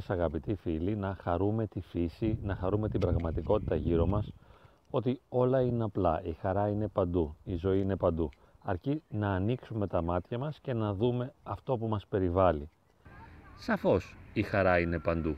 φορές αγαπητοί φίλοι να χαρούμε τη φύση, να χαρούμε την πραγματικότητα γύρω μας ότι όλα είναι απλά, η χαρά είναι παντού, η ζωή είναι παντού. Αρκεί να ανοίξουμε τα μάτια μας και να δούμε αυτό που μας περιβάλλει. Σαφώς η χαρά είναι παντού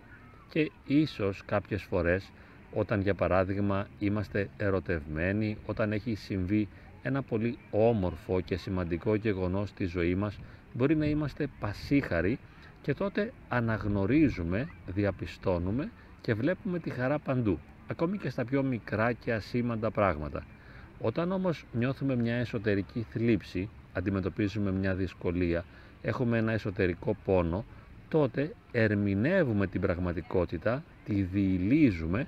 και ίσως κάποιες φορές όταν για παράδειγμα είμαστε ερωτευμένοι, όταν έχει συμβεί ένα πολύ όμορφο και σημαντικό γεγονός στη ζωή μας, μπορεί να είμαστε πασίχαροι και τότε αναγνωρίζουμε, διαπιστώνουμε και βλέπουμε τη χαρά παντού, ακόμη και στα πιο μικρά και ασήμαντα πράγματα. Όταν όμως νιώθουμε μια εσωτερική θλίψη, αντιμετωπίζουμε μια δυσκολία, έχουμε ένα εσωτερικό πόνο, τότε ερμηνεύουμε την πραγματικότητα, τη διηλίζουμε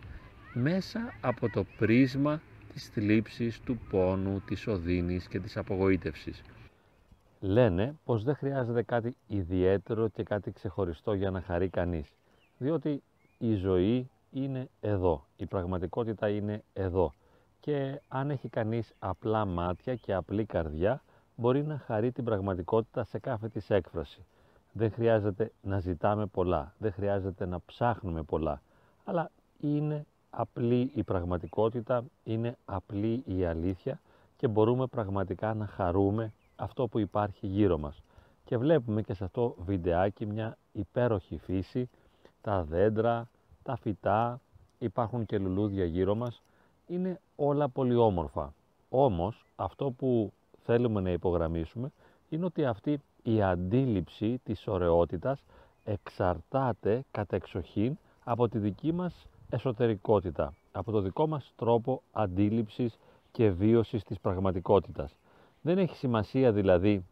μέσα από το πρίσμα της θλίψης, του πόνου, της οδύνης και της απογοήτευσης. Λένε πως δεν χρειάζεται κάτι ιδιαίτερο και κάτι ξεχωριστό για να χαρεί κανείς, διότι η ζωή είναι εδώ, η πραγματικότητα είναι εδώ και αν έχει κανείς απλά μάτια και απλή καρδιά μπορεί να χαρεί την πραγματικότητα σε κάθε της έκφραση. Δεν χρειάζεται να ζητάμε πολλά, δεν χρειάζεται να ψάχνουμε πολλά, αλλά είναι απλή η πραγματικότητα, είναι απλή η αλήθεια και μπορούμε πραγματικά να χαρούμε αυτό που υπάρχει γύρω μας. Και βλέπουμε και σε αυτό βιντεάκι μια υπέροχη φύση, τα δέντρα, τα φυτά, υπάρχουν και λουλούδια γύρω μας, είναι όλα πολύ όμορφα. Όμως αυτό που θέλουμε να υπογραμμίσουμε είναι ότι αυτή η αντίληψη της ωραιότητας εξαρτάται κατεξοχήν από τη δική μας εσωτερικότητα, από το δικό μας τρόπο αντίληψης και βίωσης της πραγματικότητας. Δεν έχει σημασία δηλαδή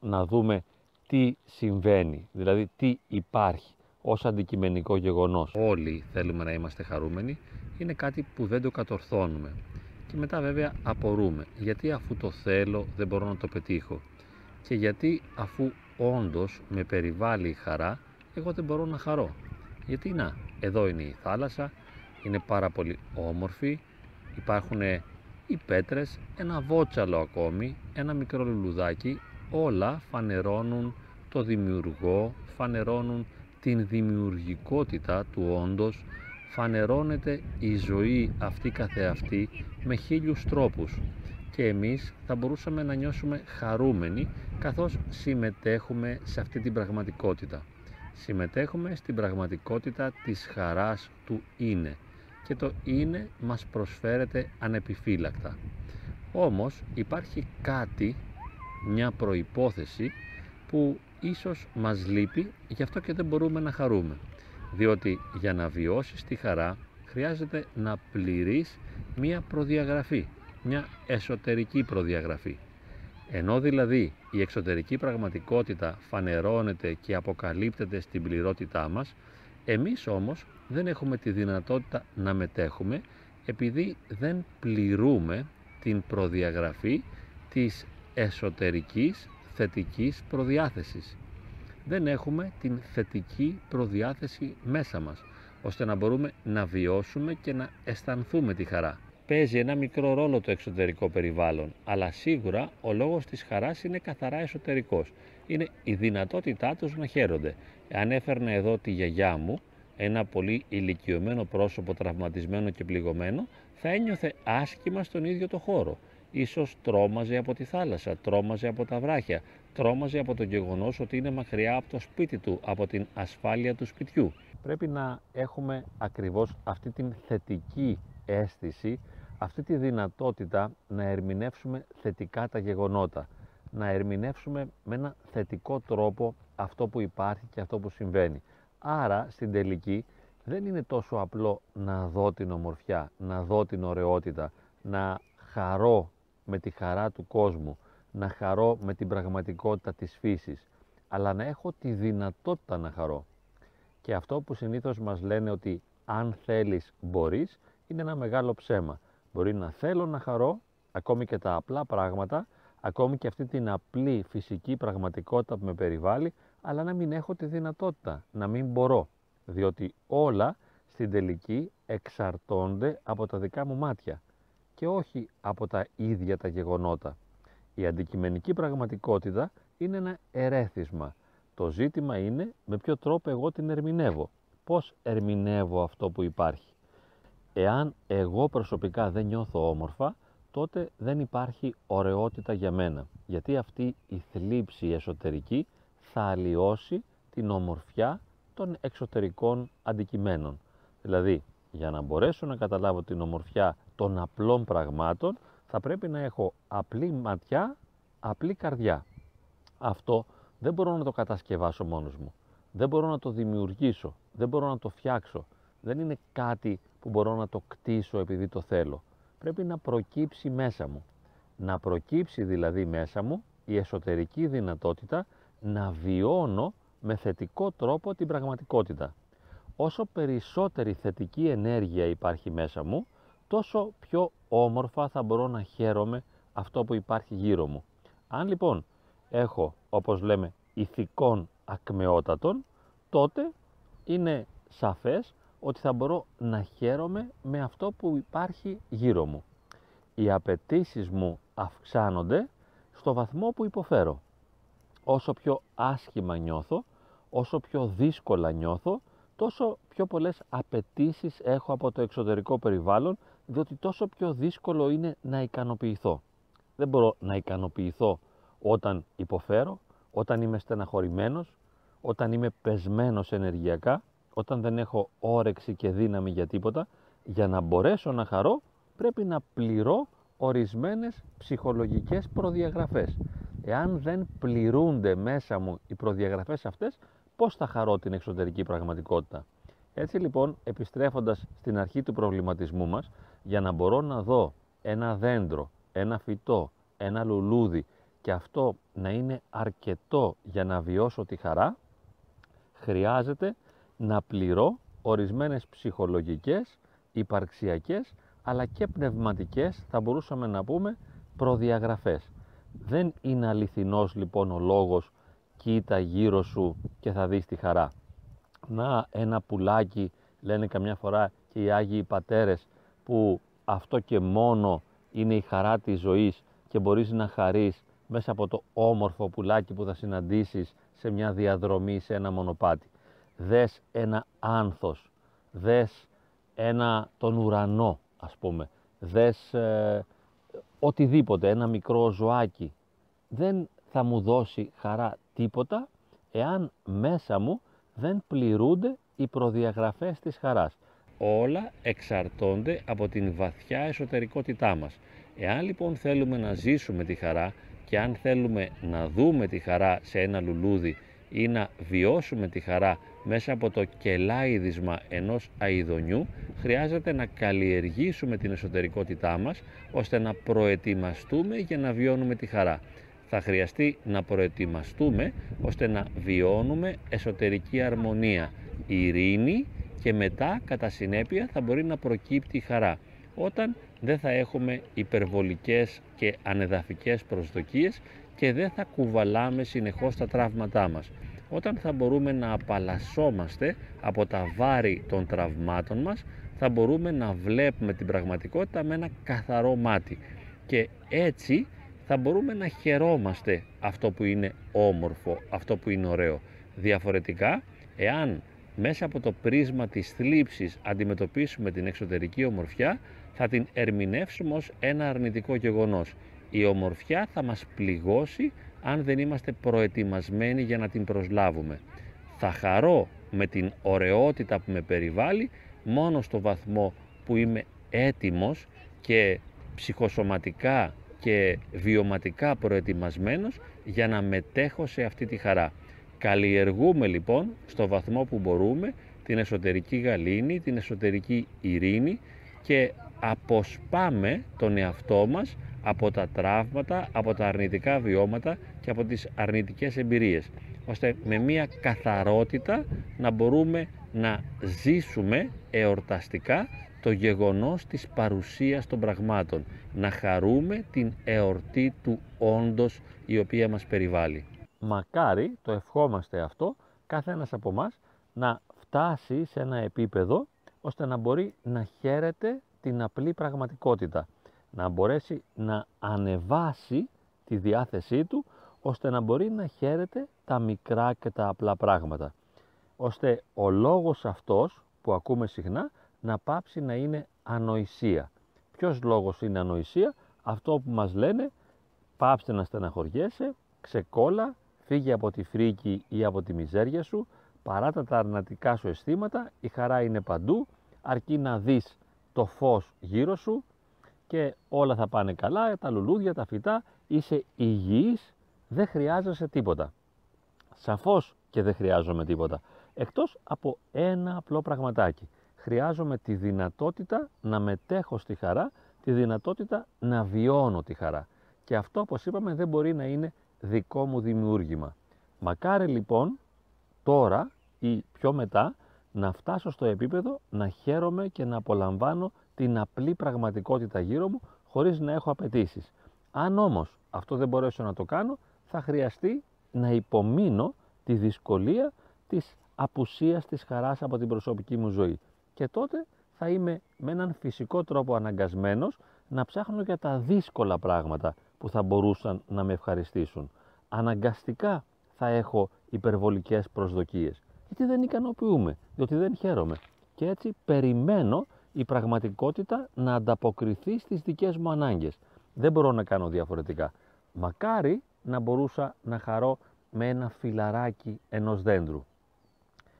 να δούμε τι συμβαίνει, δηλαδή τι υπάρχει ως αντικειμενικό γεγονός. Όλοι θέλουμε να είμαστε χαρούμενοι, είναι κάτι που δεν το κατορθώνουμε. Και μετά βέβαια απορούμε, γιατί αφού το θέλω δεν μπορώ να το πετύχω; Και γιατί αφού όντως με περιβάλλει η χαρά, εγώ δεν μπορώ να χαρώ; Γιατί να, εδώ είναι η θάλασσα, είναι πάρα πολύ όμορφη, υπάρχουν οι πέτρες, ένα βότσαλο ακόμη, ένα μικρό λουλουδάκι, όλα φανερώνουν το δημιουργό, φανερώνουν την δημιουργικότητα του όντως, φανερώνεται η ζωή αυτή καθεαυτή με χίλιους τρόπους. Και εμείς θα μπορούσαμε να νιώσουμε χαρούμενοι καθώς συμμετέχουμε σε αυτή την πραγματικότητα. Συμμετέχουμε στην πραγματικότητα της χαράς του είναι και το είναι μας προσφέρεται ανεπιφύλακτα. Όμως υπάρχει κάτι, μια προϋπόθεση που ίσως μας λείπει γι' αυτό και δεν μπορούμε να χαρούμε. Διότι για να βιώσεις τη χαρά χρειάζεται να πληρείς μια προδιαγραφή, μια εσωτερική προδιαγραφή. Ενώ δηλαδή η εξωτερική πραγματικότητα φανερώνεται και αποκαλύπτεται στην πληρότητά μας, εμείς όμως δεν έχουμε τη δυνατότητα να μετέχουμε επειδή δεν πληρούμε την προδιαγραφή της εσωτερικής θετικής προδιάθεσης. Δεν έχουμε την θετική προδιάθεση μέσα μας, ώστε να μπορούμε να βιώσουμε και να αισθανθούμε τη χαρά παίζει ένα μικρό ρόλο το εξωτερικό περιβάλλον, αλλά σίγουρα ο λόγος της χαράς είναι καθαρά εσωτερικός. Είναι η δυνατότητά τους να χαίρονται. Αν έφερνε εδώ τη γιαγιά μου, ένα πολύ ηλικιωμένο πρόσωπο τραυματισμένο και πληγωμένο, θα ένιωθε άσχημα στον ίδιο το χώρο. Ίσως τρόμαζε από τη θάλασσα, τρόμαζε από τα βράχια, τρόμαζε από το γεγονός ότι είναι μακριά από το σπίτι του, από την ασφάλεια του σπιτιού. Πρέπει να έχουμε ακριβώς αυτή την θετική αίσθηση αυτή τη δυνατότητα να ερμηνεύσουμε θετικά τα γεγονότα, να ερμηνεύσουμε με ένα θετικό τρόπο αυτό που υπάρχει και αυτό που συμβαίνει. Άρα στην τελική δεν είναι τόσο απλό να δω την ομορφιά, να δω την ωραιότητα, να χαρώ με τη χαρά του κόσμου, να χαρώ με την πραγματικότητα της φύσης, αλλά να έχω τη δυνατότητα να χαρώ. Και αυτό που συνήθως μας λένε ότι αν θέλεις μπορείς, είναι ένα μεγάλο ψέμα. Μπορεί να θέλω να χαρώ, ακόμη και τα απλά πράγματα, ακόμη και αυτή την απλή φυσική πραγματικότητα που με περιβάλλει, αλλά να μην έχω τη δυνατότητα, να μην μπορώ. Διότι όλα στην τελική εξαρτώνται από τα δικά μου μάτια και όχι από τα ίδια τα γεγονότα. Η αντικειμενική πραγματικότητα είναι ένα ερέθισμα. Το ζήτημα είναι με ποιο τρόπο εγώ την ερμηνεύω. Πώς ερμηνεύω αυτό που υπάρχει; Εάν εγώ προσωπικά δεν νιώθω όμορφα, τότε δεν υπάρχει ωραιότητα για μένα. Γιατί αυτή η θλίψη εσωτερική θα αλλοιώσει την ομορφιά των εξωτερικών αντικειμένων. Δηλαδή, για να μπορέσω να καταλάβω την ομορφιά των απλών πραγμάτων, θα πρέπει να έχω απλή ματιά, απλή καρδιά. Αυτό δεν μπορώ να το κατασκευάσω μόνος μου. Δεν μπορώ να το δημιουργήσω. Δεν μπορώ να το φτιάξω. Δεν είναι κάτι που μπορώ να το κτίσω επειδή το θέλω. Πρέπει να προκύψει μέσα μου. Να προκύψει δηλαδή μέσα μου η εσωτερική δυνατότητα να βιώνω με θετικό τρόπο την πραγματικότητα. Όσο περισσότερη θετική ενέργεια υπάρχει μέσα μου, τόσο πιο όμορφα θα μπορώ να χαίρομαι αυτό που υπάρχει γύρω μου. Αν λοιπόν έχω, όπως λέμε, ηθικών ακμεότατων, τότε είναι σαφές ότι θα μπορώ να χαίρομαι με αυτό που υπάρχει γύρω μου. Οι απαιτήσεις μου αυξάνονται στο βαθμό που υποφέρω. Όσο πιο άσχημα νιώθω, όσο πιο δύσκολα νιώθω, τόσο πιο πολλές απαιτήσεις έχω από το εξωτερικό περιβάλλον, διότι τόσο πιο δύσκολο είναι να ικανοποιηθώ. Δεν μπορώ να ικανοποιηθώ όταν υποφέρω, όταν είμαι στεναχωρημένος, όταν είμαι πεσμένος ενεργειακά, όταν δεν έχω όρεξη και δύναμη για τίποτα, για να μπορέσω να χαρώ πρέπει να πληρώ ορισμένες ψυχολογικές προδιαγραφές. Εάν δεν πληρούνται μέσα μου οι προδιαγραφές αυτές, πώς θα χαρώ την εξωτερική πραγματικότητα; Έτσι λοιπόν, επιστρέφοντας στην αρχή του προβληματισμού μας, για να μπορώ να δω ένα δέντρο, ένα φυτό, ένα λουλούδι και αυτό να είναι αρκετό για να βιώσω τη χαρά, χρειάζεται να πληρώ ορισμένες ψυχολογικές, υπαρξιακές, αλλά και πνευματικές, θα μπορούσαμε να πούμε, προδιαγραφές. Δεν είναι αληθινός λοιπόν ο λόγος κοίτα γύρω σου και θα δεις τη χαρά. Να ένα πουλάκι, λένε καμιά φορά και οι Άγιοι Πατέρες, που αυτό και μόνο είναι η χαρά της ζωής και μπορείς να χαρείς μέσα από το όμορφο πουλάκι που θα συναντήσεις σε μια διαδρομή, σε ένα μονοπάτι. Δες ένα άνθος, δες ένα τον ουρανό ας πούμε, δες ε, οτιδήποτε, ένα μικρό ζωάκι. Δεν θα μου δώσει χαρά τίποτα εάν μέσα μου δεν πληρούνται οι προδιαγραφές της χαράς. Όλα εξαρτώνται από την βαθιά εσωτερικότητά μας. Εάν λοιπόν θέλουμε να ζήσουμε τη χαρά και αν θέλουμε να δούμε τη χαρά σε ένα λουλούδι ή να βιώσουμε τη χαρά μέσα από το κελάιδισμα ενός αηδονιού χρειάζεται να καλλιεργήσουμε την εσωτερικότητά μας ώστε να προετοιμαστούμε για να βιώνουμε τη χαρά. Θα χρειαστεί να προετοιμαστούμε ώστε να βιώνουμε εσωτερική αρμονία, ειρήνη και μετά κατά συνέπεια θα μπορεί να προκύπτει η χαρά όταν δεν θα έχουμε υπερβολικές και ανεδαφικές προσδοκίες και δεν θα κουβαλάμε συνεχώς τα τραύματά μας. Όταν θα μπορούμε να απαλλασσόμαστε από τα βάρη των τραυμάτων μας, θα μπορούμε να βλέπουμε την πραγματικότητα με ένα καθαρό μάτι. Και έτσι θα μπορούμε να χαιρόμαστε αυτό που είναι όμορφο, αυτό που είναι ωραίο. Διαφορετικά, εάν μέσα από το πρίσμα της θλίψης αντιμετωπίσουμε την εξωτερική ομορφιά, θα την ερμηνεύσουμε ως ένα αρνητικό γεγονός. Η ομορφιά θα μας πληγώσει αν δεν είμαστε προετοιμασμένοι για να την προσλάβουμε. Θα χαρώ με την ωραιότητα που με περιβάλλει μόνο στο βαθμό που είμαι έτοιμος και ψυχοσωματικά και βιωματικά προετοιμασμένος για να μετέχω σε αυτή τη χαρά. Καλλιεργούμε λοιπόν στο βαθμό που μπορούμε την εσωτερική γαλήνη, την εσωτερική ειρήνη και αποσπάμε τον εαυτό μας από τα τραύματα, από τα αρνητικά βιώματα και από τις αρνητικές εμπειρίες ώστε με μια καθαρότητα να μπορούμε να ζήσουμε εορταστικά το γεγονός της παρουσίας των πραγμάτων να χαρούμε την εορτή του όντος η οποία μας περιβάλλει. Μακάρι το ευχόμαστε αυτό κάθε ένας από μας να φτάσει σε ένα επίπεδο ώστε να μπορεί να χαίρεται την απλή πραγματικότητα να μπορέσει να ανεβάσει τη διάθεσή του ώστε να μπορεί να χαίρεται τα μικρά και τα απλά πράγματα. Ώστε ο λόγος αυτός που ακούμε συχνά να πάψει να είναι ανοησία. Ποιος λόγος είναι ανοησία; Αυτό που μας λένε πάψτε να στεναχωριέσαι, ξεκόλα, φύγε από τη φρίκη ή από τη μιζέρια σου, παράτα τα αρνατικά σου αισθήματα, η χαρά είναι παντού, αρκεί να δεις το φως γύρω σου και όλα θα πάνε καλά, τα λουλούδια, τα φυτά, είσαι υγιής, δεν χρειάζεσαι τίποτα. Σαφώς και δεν χρειάζομαι τίποτα, εκτός από ένα απλό πραγματάκι. Χρειάζομαι τη δυνατότητα να μετέχω στη χαρά, τη δυνατότητα να βιώνω τη χαρά. Και αυτό, όπως είπαμε, δεν μπορεί να είναι δικό μου δημιούργημα. Μακάρι λοιπόν τώρα ή πιο μετά να φτάσω στο επίπεδο να χαίρομαι και να απολαμβάνω την απλή πραγματικότητα γύρω μου χωρίς να έχω απαιτήσεις. Αν όμως αυτό δεν μπορέσω να το κάνω, θα χρειαστεί να υπομείνω τη δυσκολία της απουσίας της χαράς από την προσωπική μου ζωή. Και τότε θα είμαι με έναν φυσικό τρόπο αναγκασμένος να ψάχνω για τα δύσκολα πράγματα που θα μπορούσαν να με ευχαριστήσουν. Αναγκαστικά θα έχω υπερβολικές προσδοκίες. Γιατί δεν ικανοποιούμε, διότι δεν χαίρομαι. Και έτσι περιμένω η πραγματικότητα να ανταποκριθεί στις δικές μου ανάγκες. Δεν μπορώ να κάνω διαφορετικά. Μακάρι να μπορούσα να χαρώ με ένα φυλαράκι ενός δέντρου.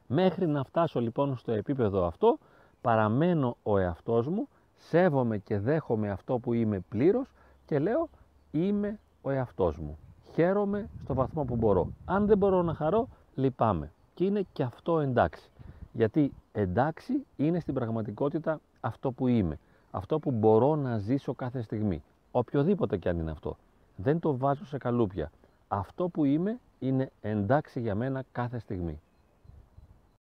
Μέχρι να φτάσω λοιπόν στο επίπεδο αυτό, παραμένω ο εαυτός μου, σέβομαι και δέχομαι αυτό που είμαι πλήρως και λέω είμαι ο εαυτός μου. Χαίρομαι στο βαθμό που μπορώ. Αν δεν μπορώ να χαρώ, λυπάμαι. Και είναι και αυτό εντάξει. Γιατί εντάξει είναι στην πραγματικότητα αυτό που είμαι. Αυτό που μπορώ να ζήσω κάθε στιγμή. Οποιοδήποτε και αν είναι αυτό. Δεν το βάζω σε καλούπια. Αυτό που είμαι είναι εντάξει για μένα κάθε στιγμή.